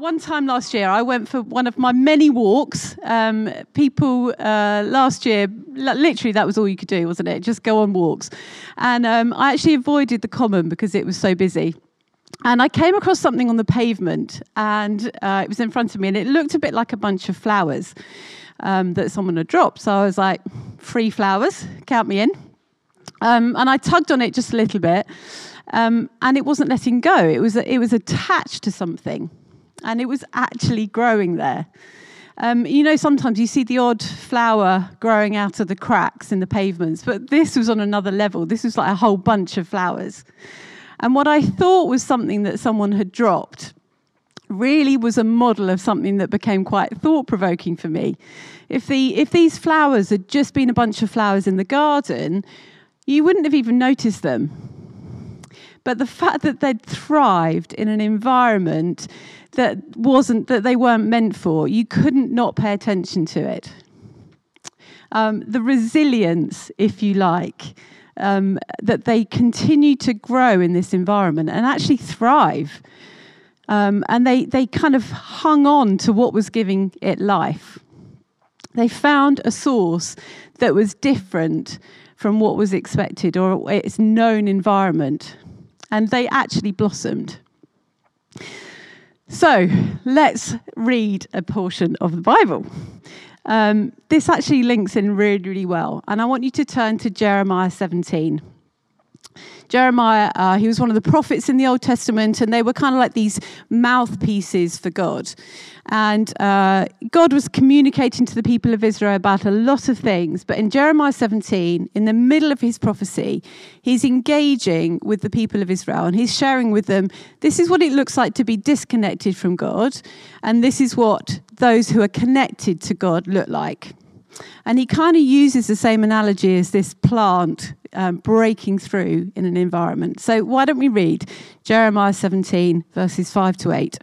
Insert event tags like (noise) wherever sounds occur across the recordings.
One time last year, I went for one of my many walks. Um, people uh, last year, literally, that was all you could do, wasn't it? Just go on walks. And um, I actually avoided the common because it was so busy. And I came across something on the pavement, and uh, it was in front of me, and it looked a bit like a bunch of flowers um, that someone had dropped. So I was like, free flowers, count me in. Um, and I tugged on it just a little bit. Um, and it wasn't letting go. It was it was attached to something, and it was actually growing there. Um, you know, sometimes you see the odd flower growing out of the cracks in the pavements, but this was on another level. This was like a whole bunch of flowers. And what I thought was something that someone had dropped really was a model of something that became quite thought provoking for me. If, the, if these flowers had just been a bunch of flowers in the garden, you wouldn't have even noticed them. But the fact that they'd thrived in an environment that wasn't that they weren't meant for, you couldn't not pay attention to it. Um, the resilience, if you like, um, that they continue to grow in this environment and actually thrive. Um, and they, they kind of hung on to what was giving it life. They found a source that was different from what was expected or its known environment and they actually blossomed. So let's read a portion of the Bible. Um, this actually links in really, really well. And I want you to turn to Jeremiah 17. Jeremiah, uh, he was one of the prophets in the Old Testament, and they were kind of like these mouthpieces for God. And uh, God was communicating to the people of Israel about a lot of things. But in Jeremiah 17, in the middle of his prophecy, he's engaging with the people of Israel and he's sharing with them this is what it looks like to be disconnected from God, and this is what those who are connected to God look like. And he kind of uses the same analogy as this plant um, breaking through in an environment. So why don't we read Jeremiah 17, verses 5 to 8?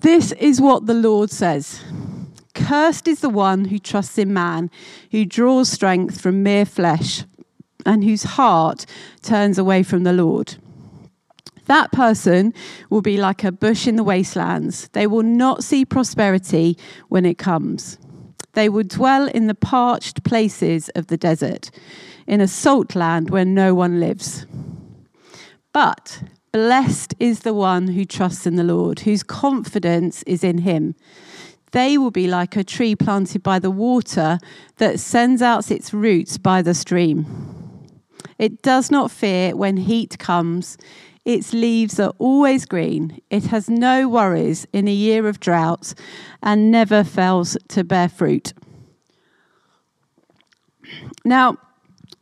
This is what the Lord says. Cursed is the one who trusts in man, who draws strength from mere flesh, and whose heart turns away from the Lord. That person will be like a bush in the wastelands. They will not see prosperity when it comes. They will dwell in the parched places of the desert, in a salt land where no one lives. But blessed is the one who trusts in the Lord, whose confidence is in him. They will be like a tree planted by the water that sends out its roots by the stream. It does not fear when heat comes. Its leaves are always green. It has no worries in a year of drought and never fails to bear fruit. Now,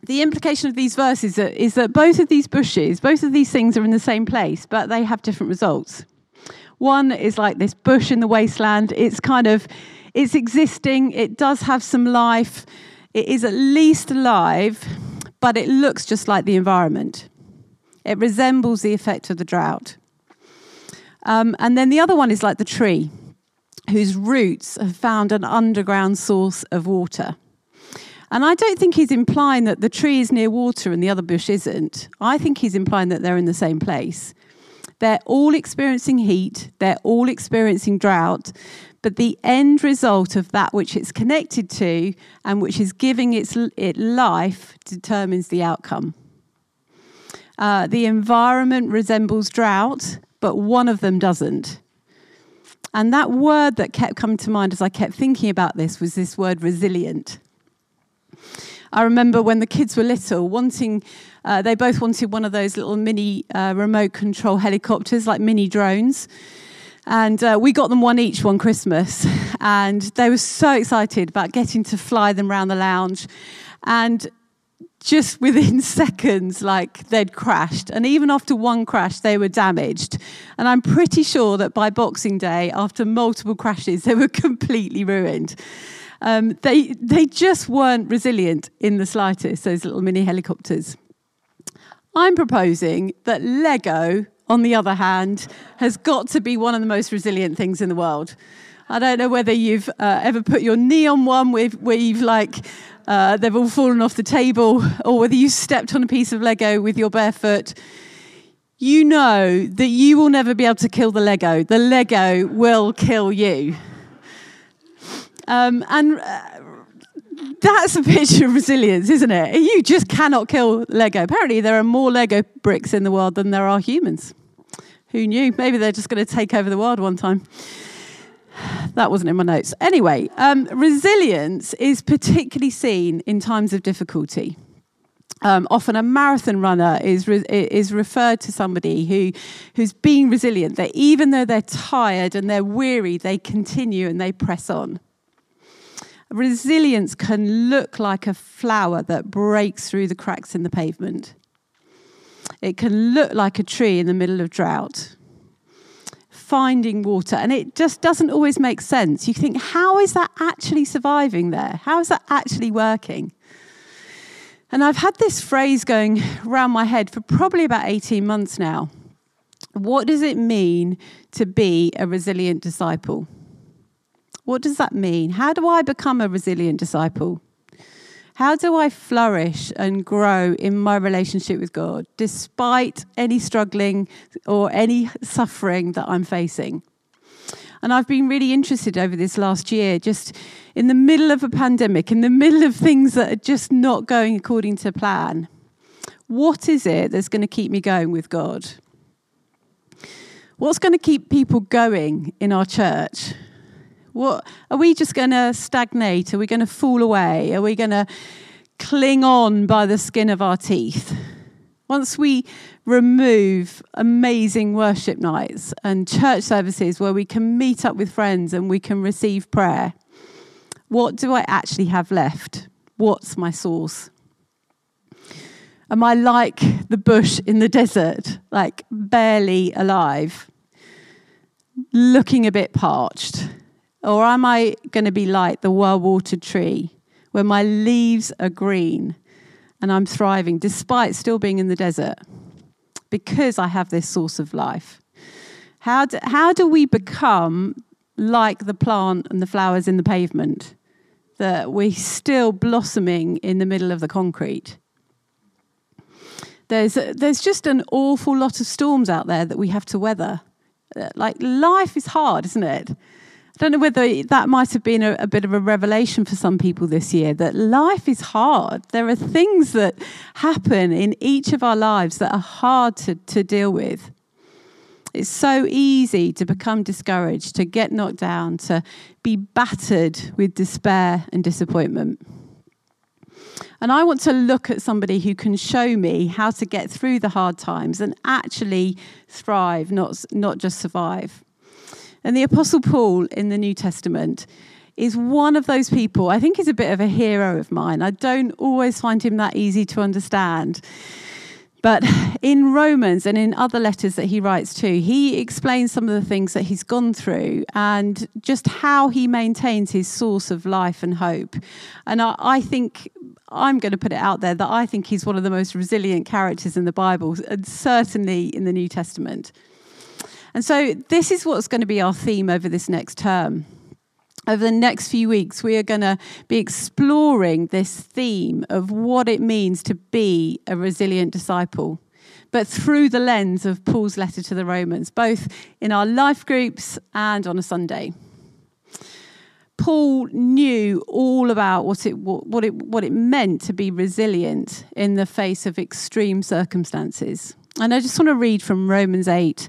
the implication of these verses is that both of these bushes, both of these things are in the same place, but they have different results. One is like this bush in the wasteland. It's kind of, it's existing. It does have some life. It is at least alive, but it looks just like the environment. It resembles the effect of the drought. Um, and then the other one is like the tree, whose roots have found an underground source of water. And I don't think he's implying that the tree is near water and the other bush isn't. I think he's implying that they're in the same place. They're all experiencing heat, they're all experiencing drought, but the end result of that which it's connected to and which is giving its, it life determines the outcome. Uh, the environment resembles drought, but one of them doesn't. And that word that kept coming to mind as I kept thinking about this was this word resilient. I remember when the kids were little, wanting, uh, they both wanted one of those little mini uh, remote control helicopters, like mini drones. And uh, we got them one each one Christmas. (laughs) And they were so excited about getting to fly them around the lounge. And just within (laughs) seconds, like they'd crashed. And even after one crash, they were damaged. And I'm pretty sure that by Boxing Day, after multiple crashes, (laughs) they were completely ruined. Um, they, they just weren't resilient in the slightest, those little mini helicopters. I'm proposing that Lego, on the other hand, has got to be one of the most resilient things in the world. I don't know whether you've uh, ever put your knee on one with, where you've like uh, they've all fallen off the table, or whether you stepped on a piece of Lego with your bare foot, you know that you will never be able to kill the Lego. The Lego will kill you. Um, and uh, that's a picture of resilience, isn't it? You just cannot kill Lego. Apparently, there are more Lego bricks in the world than there are humans. Who knew? Maybe they're just going to take over the world one time that wasn't in my notes. Anyway, um, resilience is particularly seen in times of difficulty. Um, often a marathon runner is re- is referred to somebody who who's being resilient. That even though they're tired and they're weary, they continue and they press on. Resilience can look like a flower that breaks through the cracks in the pavement. It can look like a tree in the middle of drought finding water. And it just doesn't always make sense. You think, how is that actually surviving there? How is that actually working? And I've had this phrase going around my head for probably about 18 months now. What does it mean to be a resilient disciple? What does that mean? How do I become a resilient disciple? How do I flourish and grow in my relationship with God despite any struggling or any suffering that I'm facing? And I've been really interested over this last year, just in the middle of a pandemic, in the middle of things that are just not going according to plan. What is it that's going to keep me going with God? What's going to keep people going in our church? What are we just going to stagnate? Are we going to fall away? Are we going to cling on by the skin of our teeth? Once we remove amazing worship nights and church services where we can meet up with friends and we can receive prayer, what do I actually have left? What's my source? Am I like the bush in the desert, like barely alive, looking a bit parched? Or am I going to be like the well watered tree where my leaves are green and I'm thriving despite still being in the desert because I have this source of life? How do, how do we become like the plant and the flowers in the pavement? That we're still blossoming in the middle of the concrete. There's, there's just an awful lot of storms out there that we have to weather. Like, life is hard, isn't it? Don't know whether that might have been a, a, bit of a revelation for some people this year that life is hard. There are things that happen in each of our lives that are hard to, to deal with. It's so easy to become discouraged, to get knocked down, to be battered with despair and disappointment. And I want to look at somebody who can show me how to get through the hard times and actually thrive, not, not just survive. And the Apostle Paul in the New Testament is one of those people. I think he's a bit of a hero of mine. I don't always find him that easy to understand. But in Romans and in other letters that he writes too, he explains some of the things that he's gone through and just how he maintains his source of life and hope. And I, I think I'm going to put it out there that I think he's one of the most resilient characters in the Bible, and certainly in the New Testament. And so, this is what's going to be our theme over this next term. Over the next few weeks, we are going to be exploring this theme of what it means to be a resilient disciple, but through the lens of Paul's letter to the Romans, both in our life groups and on a Sunday. Paul knew all about what it, what, it, what it meant to be resilient in the face of extreme circumstances. And I just want to read from Romans 8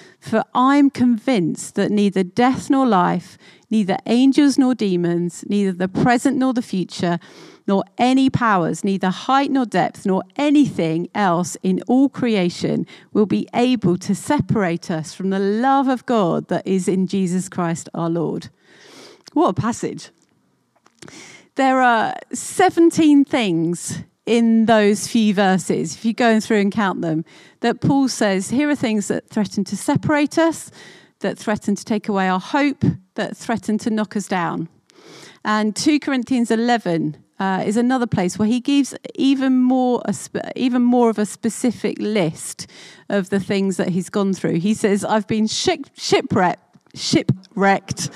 For I'm convinced that neither death nor life, neither angels nor demons, neither the present nor the future, nor any powers, neither height nor depth, nor anything else in all creation will be able to separate us from the love of God that is in Jesus Christ our Lord. What a passage. There are 17 things in those few verses, if you go through and count them, that Paul says here are things that threaten to separate us, that threaten to take away our hope, that threaten to knock us down. And 2 Corinthians 11 uh, is another place where he gives even more, even more of a specific list of the things that he's gone through. He says, I've been ship, shipwrecked, shipwrecked,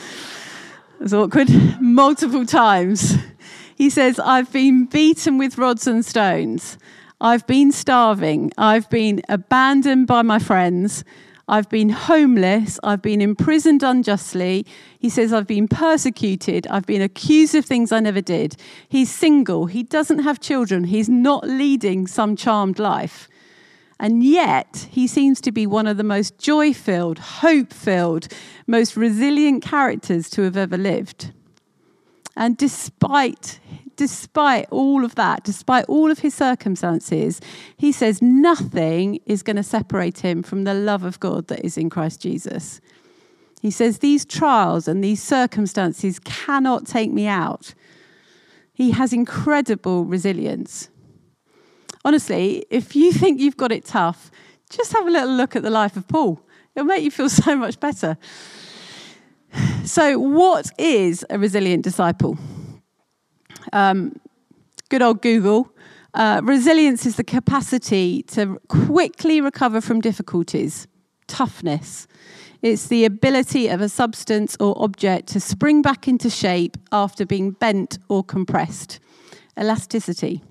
it's awkward, (laughs) multiple times. He says, I've been beaten with rods and stones. I've been starving. I've been abandoned by my friends. I've been homeless. I've been imprisoned unjustly. He says, I've been persecuted. I've been accused of things I never did. He's single. He doesn't have children. He's not leading some charmed life. And yet, he seems to be one of the most joy filled, hope filled, most resilient characters to have ever lived. And despite despite all of that, despite all of his circumstances, he says nothing is going to separate him from the love of God that is in Christ Jesus. He says these trials and these circumstances cannot take me out. He has incredible resilience. Honestly, if you think you've got it tough, just have a little look at the life of Paul. It'll make you feel (laughs) so much better. So, what is a resilient disciple? Um, good old Google. Uh, resilience is the capacity to quickly recover from difficulties, toughness. It's the ability of a substance or object to spring back into shape after being bent or compressed. Elasticity.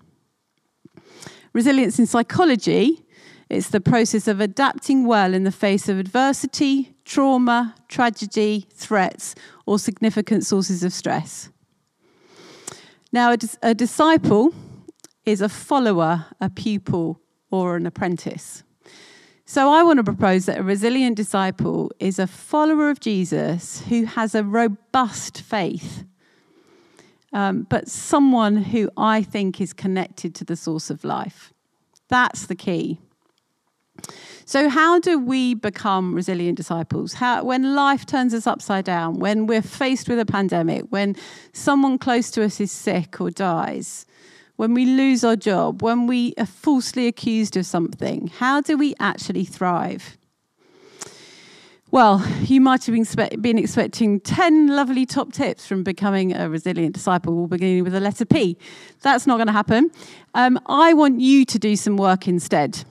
Resilience in psychology it's the process of adapting well in the face of adversity, trauma, tragedy, threats, or significant sources of stress. Now, a, dis- a disciple is a follower, a pupil, or an apprentice. So, I want to propose that a resilient disciple is a follower of Jesus who has a robust faith, um, but someone who I think is connected to the source of life. That's the key. So, how do we become resilient disciples? How, when life turns us upside down, when we're faced with a pandemic, when someone close to us is sick or dies, when we lose our job, when we are falsely accused of something, how do we actually thrive? Well, you might have been, been expecting 10 lovely top tips from becoming a resilient disciple, beginning with the letter P. That's not going to happen. Um, I want you to do some work instead.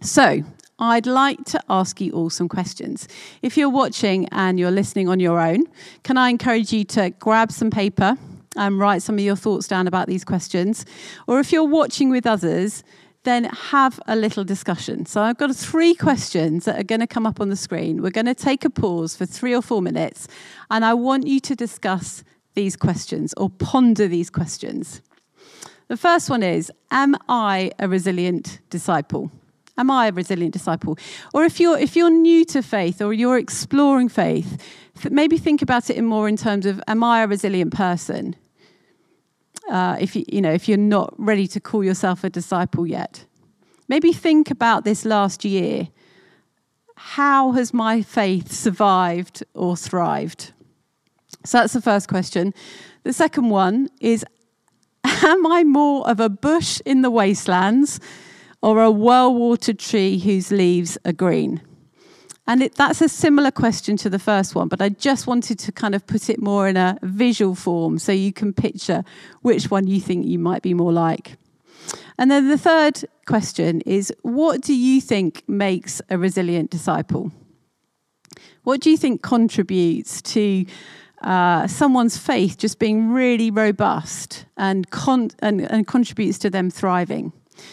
So, I'd like to ask you all some questions. If you're watching and you're listening on your own, can I encourage you to grab some paper and write some of your thoughts down about these questions? Or if you're watching with others, then have a little discussion. So I've got three questions that are going to come up on the screen. We're going to take a pause for three or four minutes, and I want you to discuss these questions or ponder these questions. The first one is Am I a resilient disciple? Am I a resilient disciple? Or if you're if you're new to faith or you're exploring faith, maybe think about it in more in terms of Am I a resilient person? Uh, if you you know if you're not ready to call yourself a disciple yet, maybe think about this last year. How has my faith survived or thrived? So that's the first question. The second one is (laughs) Am I more of a bush in the wastelands? Or a well watered tree whose leaves are green? And it, that's a similar question to the first one, but I just wanted to kind of put it more in a visual form so you can picture which one you think you might be more like. And then the third question is what do you think makes a resilient disciple? What do you think contributes to uh, someone's faith just being really robust and, con- and, and contributes to them thriving?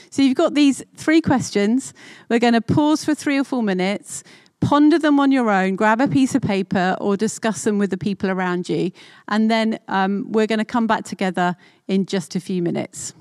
So you've got these three questions. We're going to pause for three or four minutes, ponder them on your own, grab a piece of paper or discuss them with the people around you. And then um, we're going to come back together in just a few minutes.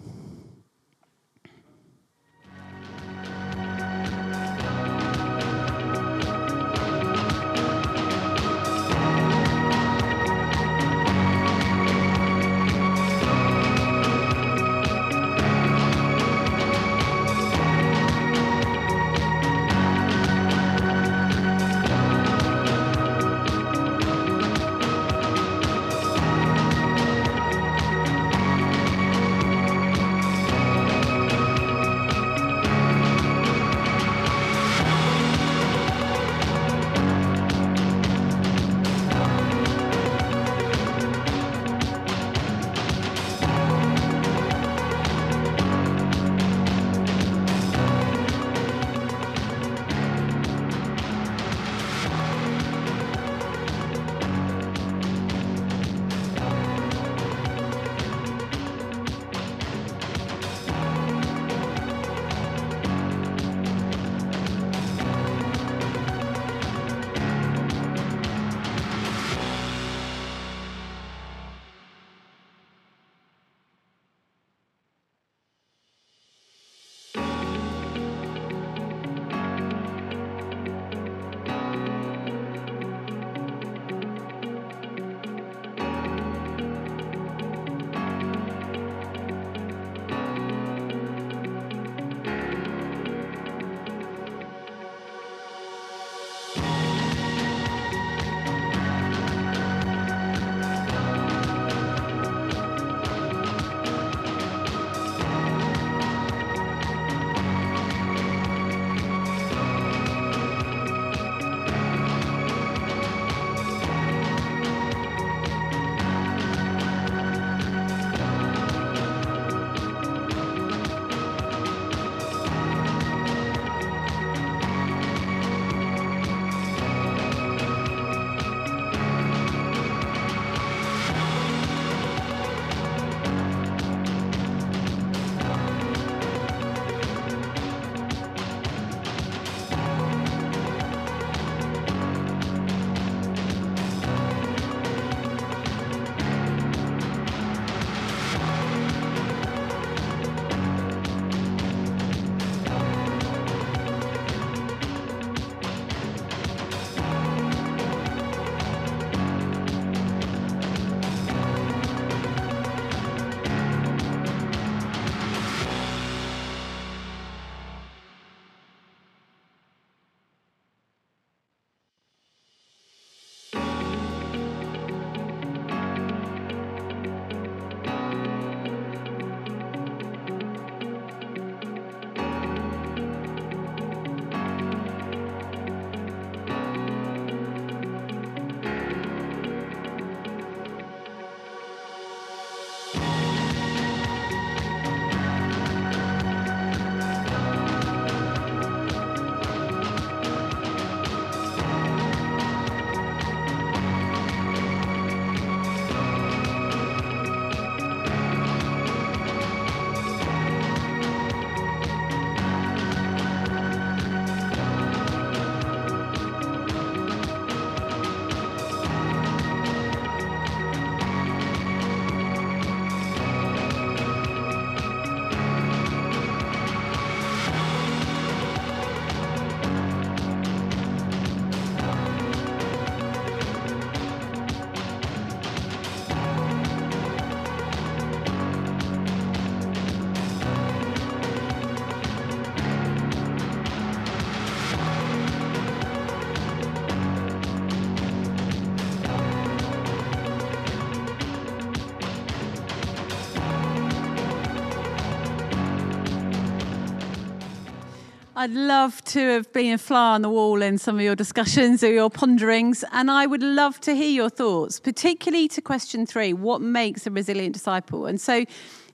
I'd love to have been a fly on the wall in some of your discussions or your ponderings, and I would love to hear your thoughts, particularly to question three what makes a resilient disciple? And so,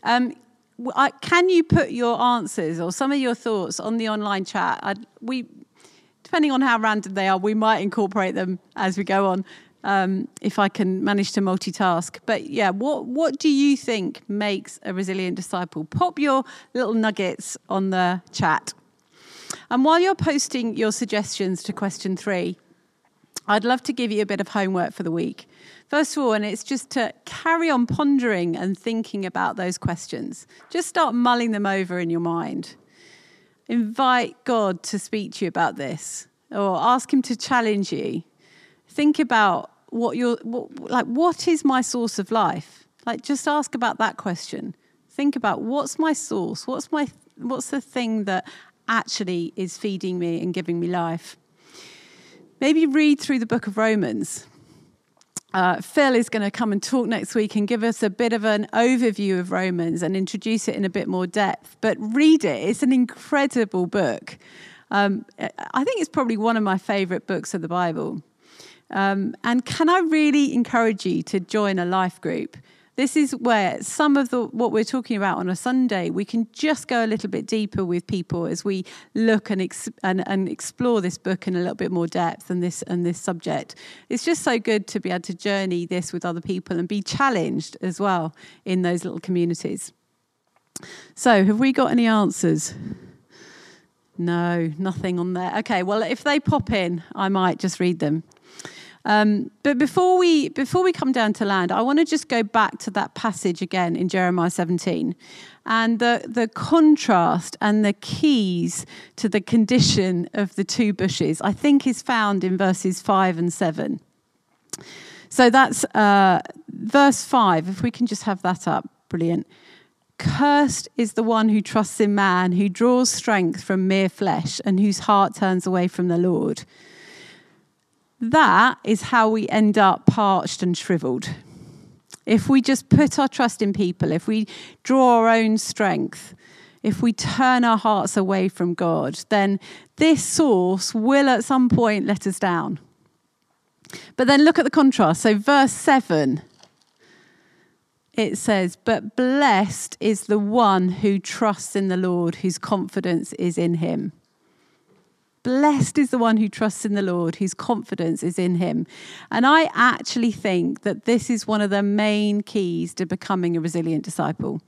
um, can you put your answers or some of your thoughts on the online chat? I'd, we, depending on how random they are, we might incorporate them as we go on um, if I can manage to multitask. But yeah, what what do you think makes a resilient disciple? Pop your little nuggets on the chat. And while you're posting your suggestions to question three, I'd love to give you a bit of homework for the week. First of all, and it's just to carry on pondering and thinking about those questions. Just start mulling them over in your mind. Invite God to speak to you about this, or ask Him to challenge you think about what you're what, like what is my source of life like just ask about that question think about what's my source what's my what's the thing that actually is feeding me and giving me life maybe read through the book of romans uh, Phil is going to come and talk next week and give us a bit of an overview of Romans and introduce it in a bit more depth. But read it, it's an incredible book. Um, I think it's probably one of my favorite books of the Bible. Um, and can I really encourage you to join a life group? This is where some of the what we're talking about on a Sunday, we can just go a little bit deeper with people as we look and, ex- and, and explore this book in a little bit more depth and this and this subject. It's just so good to be able to journey this with other people and be challenged as well in those little communities. So, have we got any answers? No, nothing on there. Okay, well, if they pop in, I might just read them. Um, but before we before we come down to land, I want to just go back to that passage again in Jeremiah 17, and the the contrast and the keys to the condition of the two bushes. I think is found in verses five and seven. So that's uh, verse five. If we can just have that up, brilliant. Cursed is the one who trusts in man, who draws strength from mere flesh, and whose heart turns away from the Lord. That is how we end up parched and shriveled. If we just put our trust in people, if we draw our own strength, if we turn our hearts away from God, then this source will at some point let us down. But then look at the contrast. So, verse 7, it says, But blessed is the one who trusts in the Lord, whose confidence is in him. Blessed is the one who trusts in the Lord, whose confidence is in him. And I actually think that this is one of the main keys to becoming a resilient disciple.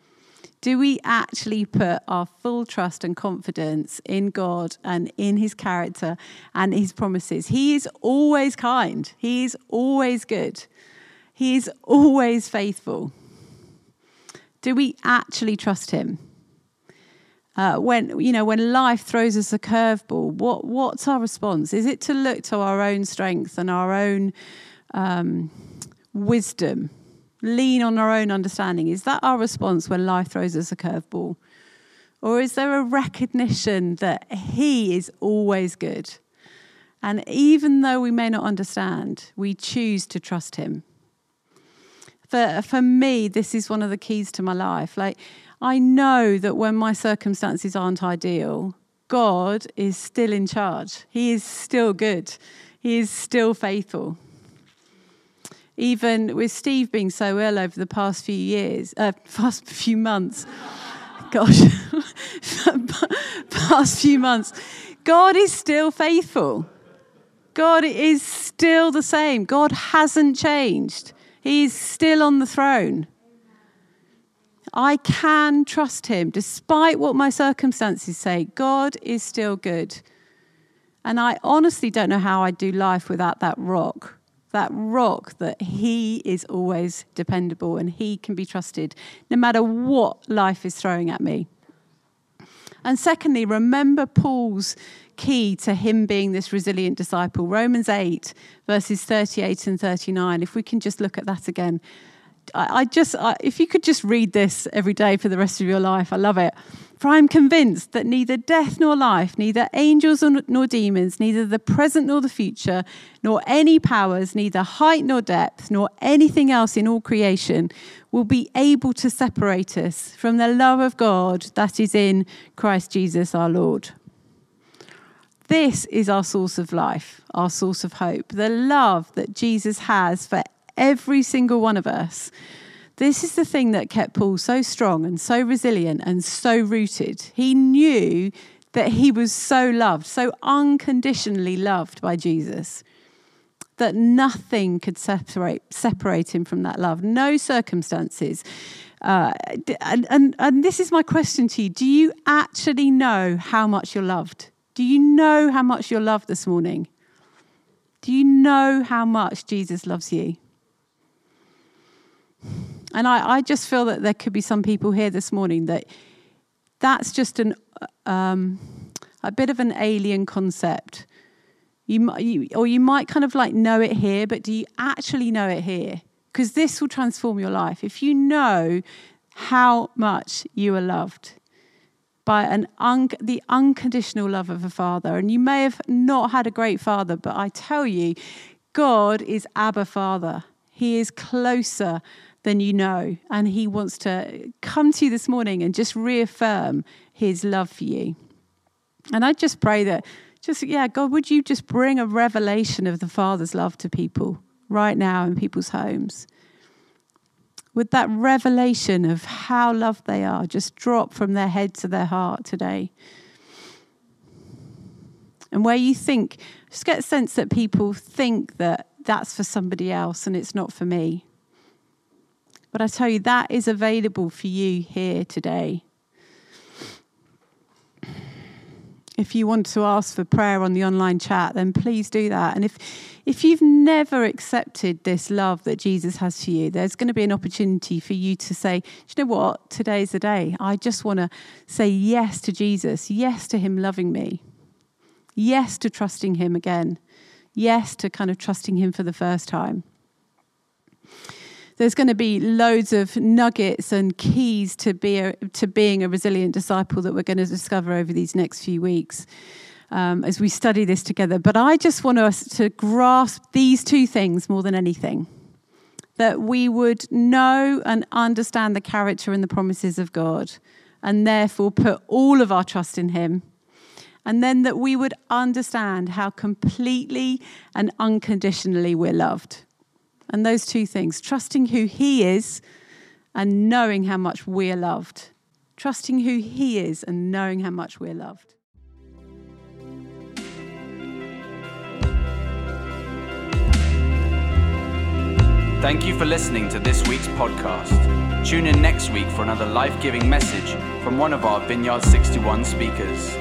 Do we actually put our full trust and confidence in God and in his character and his promises? He is always kind, he is always good, he is always faithful. Do we actually trust him? Uh, when you know when life throws us a curveball, what what's our response? Is it to look to our own strength and our own um, wisdom, lean on our own understanding? Is that our response when life throws us a curveball, or is there a recognition that He is always good, and even though we may not understand, we choose to trust Him? For for me, this is one of the keys to my life. Like I know that when my circumstances aren't ideal, God is still in charge. He is still good. He is still faithful. Even with Steve being so ill over the past few years, uh, (laughs) past few months, gosh, (laughs) past few months, God is still faithful. God is still the same. God hasn't changed. He is still on the throne. I can trust him despite what my circumstances say. God is still good. And I honestly don't know how I'd do life without that rock. That rock that he is always dependable and he can be trusted no matter what life is throwing at me. And secondly, remember Paul's key to him being this resilient disciple. Romans 8, verses 38 and 39. If we can just look at that again. I, just, I, if you could just read this every day for the rest of your life, I love it. For I am convinced that neither death nor life, neither angels nor demons, neither the present nor the future, nor any powers, neither height nor depth, nor anything else in all creation will be able to separate us from the love of God that is in Christ Jesus our Lord. This is our source of life, our source of hope, the love that Jesus has for every single one of us. This is the thing that kept Paul so strong and so resilient and so rooted. He knew that he was so loved, so unconditionally loved by Jesus, that nothing could separate, separate him from that love, no circumstances. Uh, and, and, and this is my question to you Do you actually know how much you're loved? Do you know how much you're loved this morning? Do you know how much Jesus loves you? And I, I just feel that there could be some people here this morning that that's just an um, a bit of an alien concept. You, you, or you might kind of like know it here, but do you actually know it here? Because this will transform your life. If you know how much you are loved by an un- the unconditional love of a father, and you may have not had a great father, but I tell you, God is Abba Father. He is closer than you know. And He wants to come to you this morning and just reaffirm His love for you. And I just pray that, just, yeah, God, would you just bring a revelation of the Father's love to people right now in people's homes? Would that revelation of how loved they are just drop from their head to their heart today? And where you think, just get a sense that people think that that's for somebody else and it's not for me. But I tell you, that is available for you here today. If you want to ask for prayer on the online chat, then please do that. And if, if you've never accepted this love that Jesus has for you, there's going to be an opportunity for you to say, you know what? Today's the day. I just want to say yes to Jesus, yes to Him loving me, yes to trusting Him again, yes to kind of trusting Him for the first time there's going to be loads of nuggets and keys to be a, to being a resilient disciple that we're going to discover over these next few weeks um, as we study this together. But I just want us to grasp these two things more than anything. That we would know and understand the character and the promises of God, and therefore put all of our trust in Him. And then that we would understand how completely and unconditionally we're loved. And those two things trusting who He is and knowing how much we're loved. Trusting who He is and knowing how much we're loved. Thank you for listening to this week's podcast. Tune in next week for another life giving message from one of our Vineyard 61 speakers.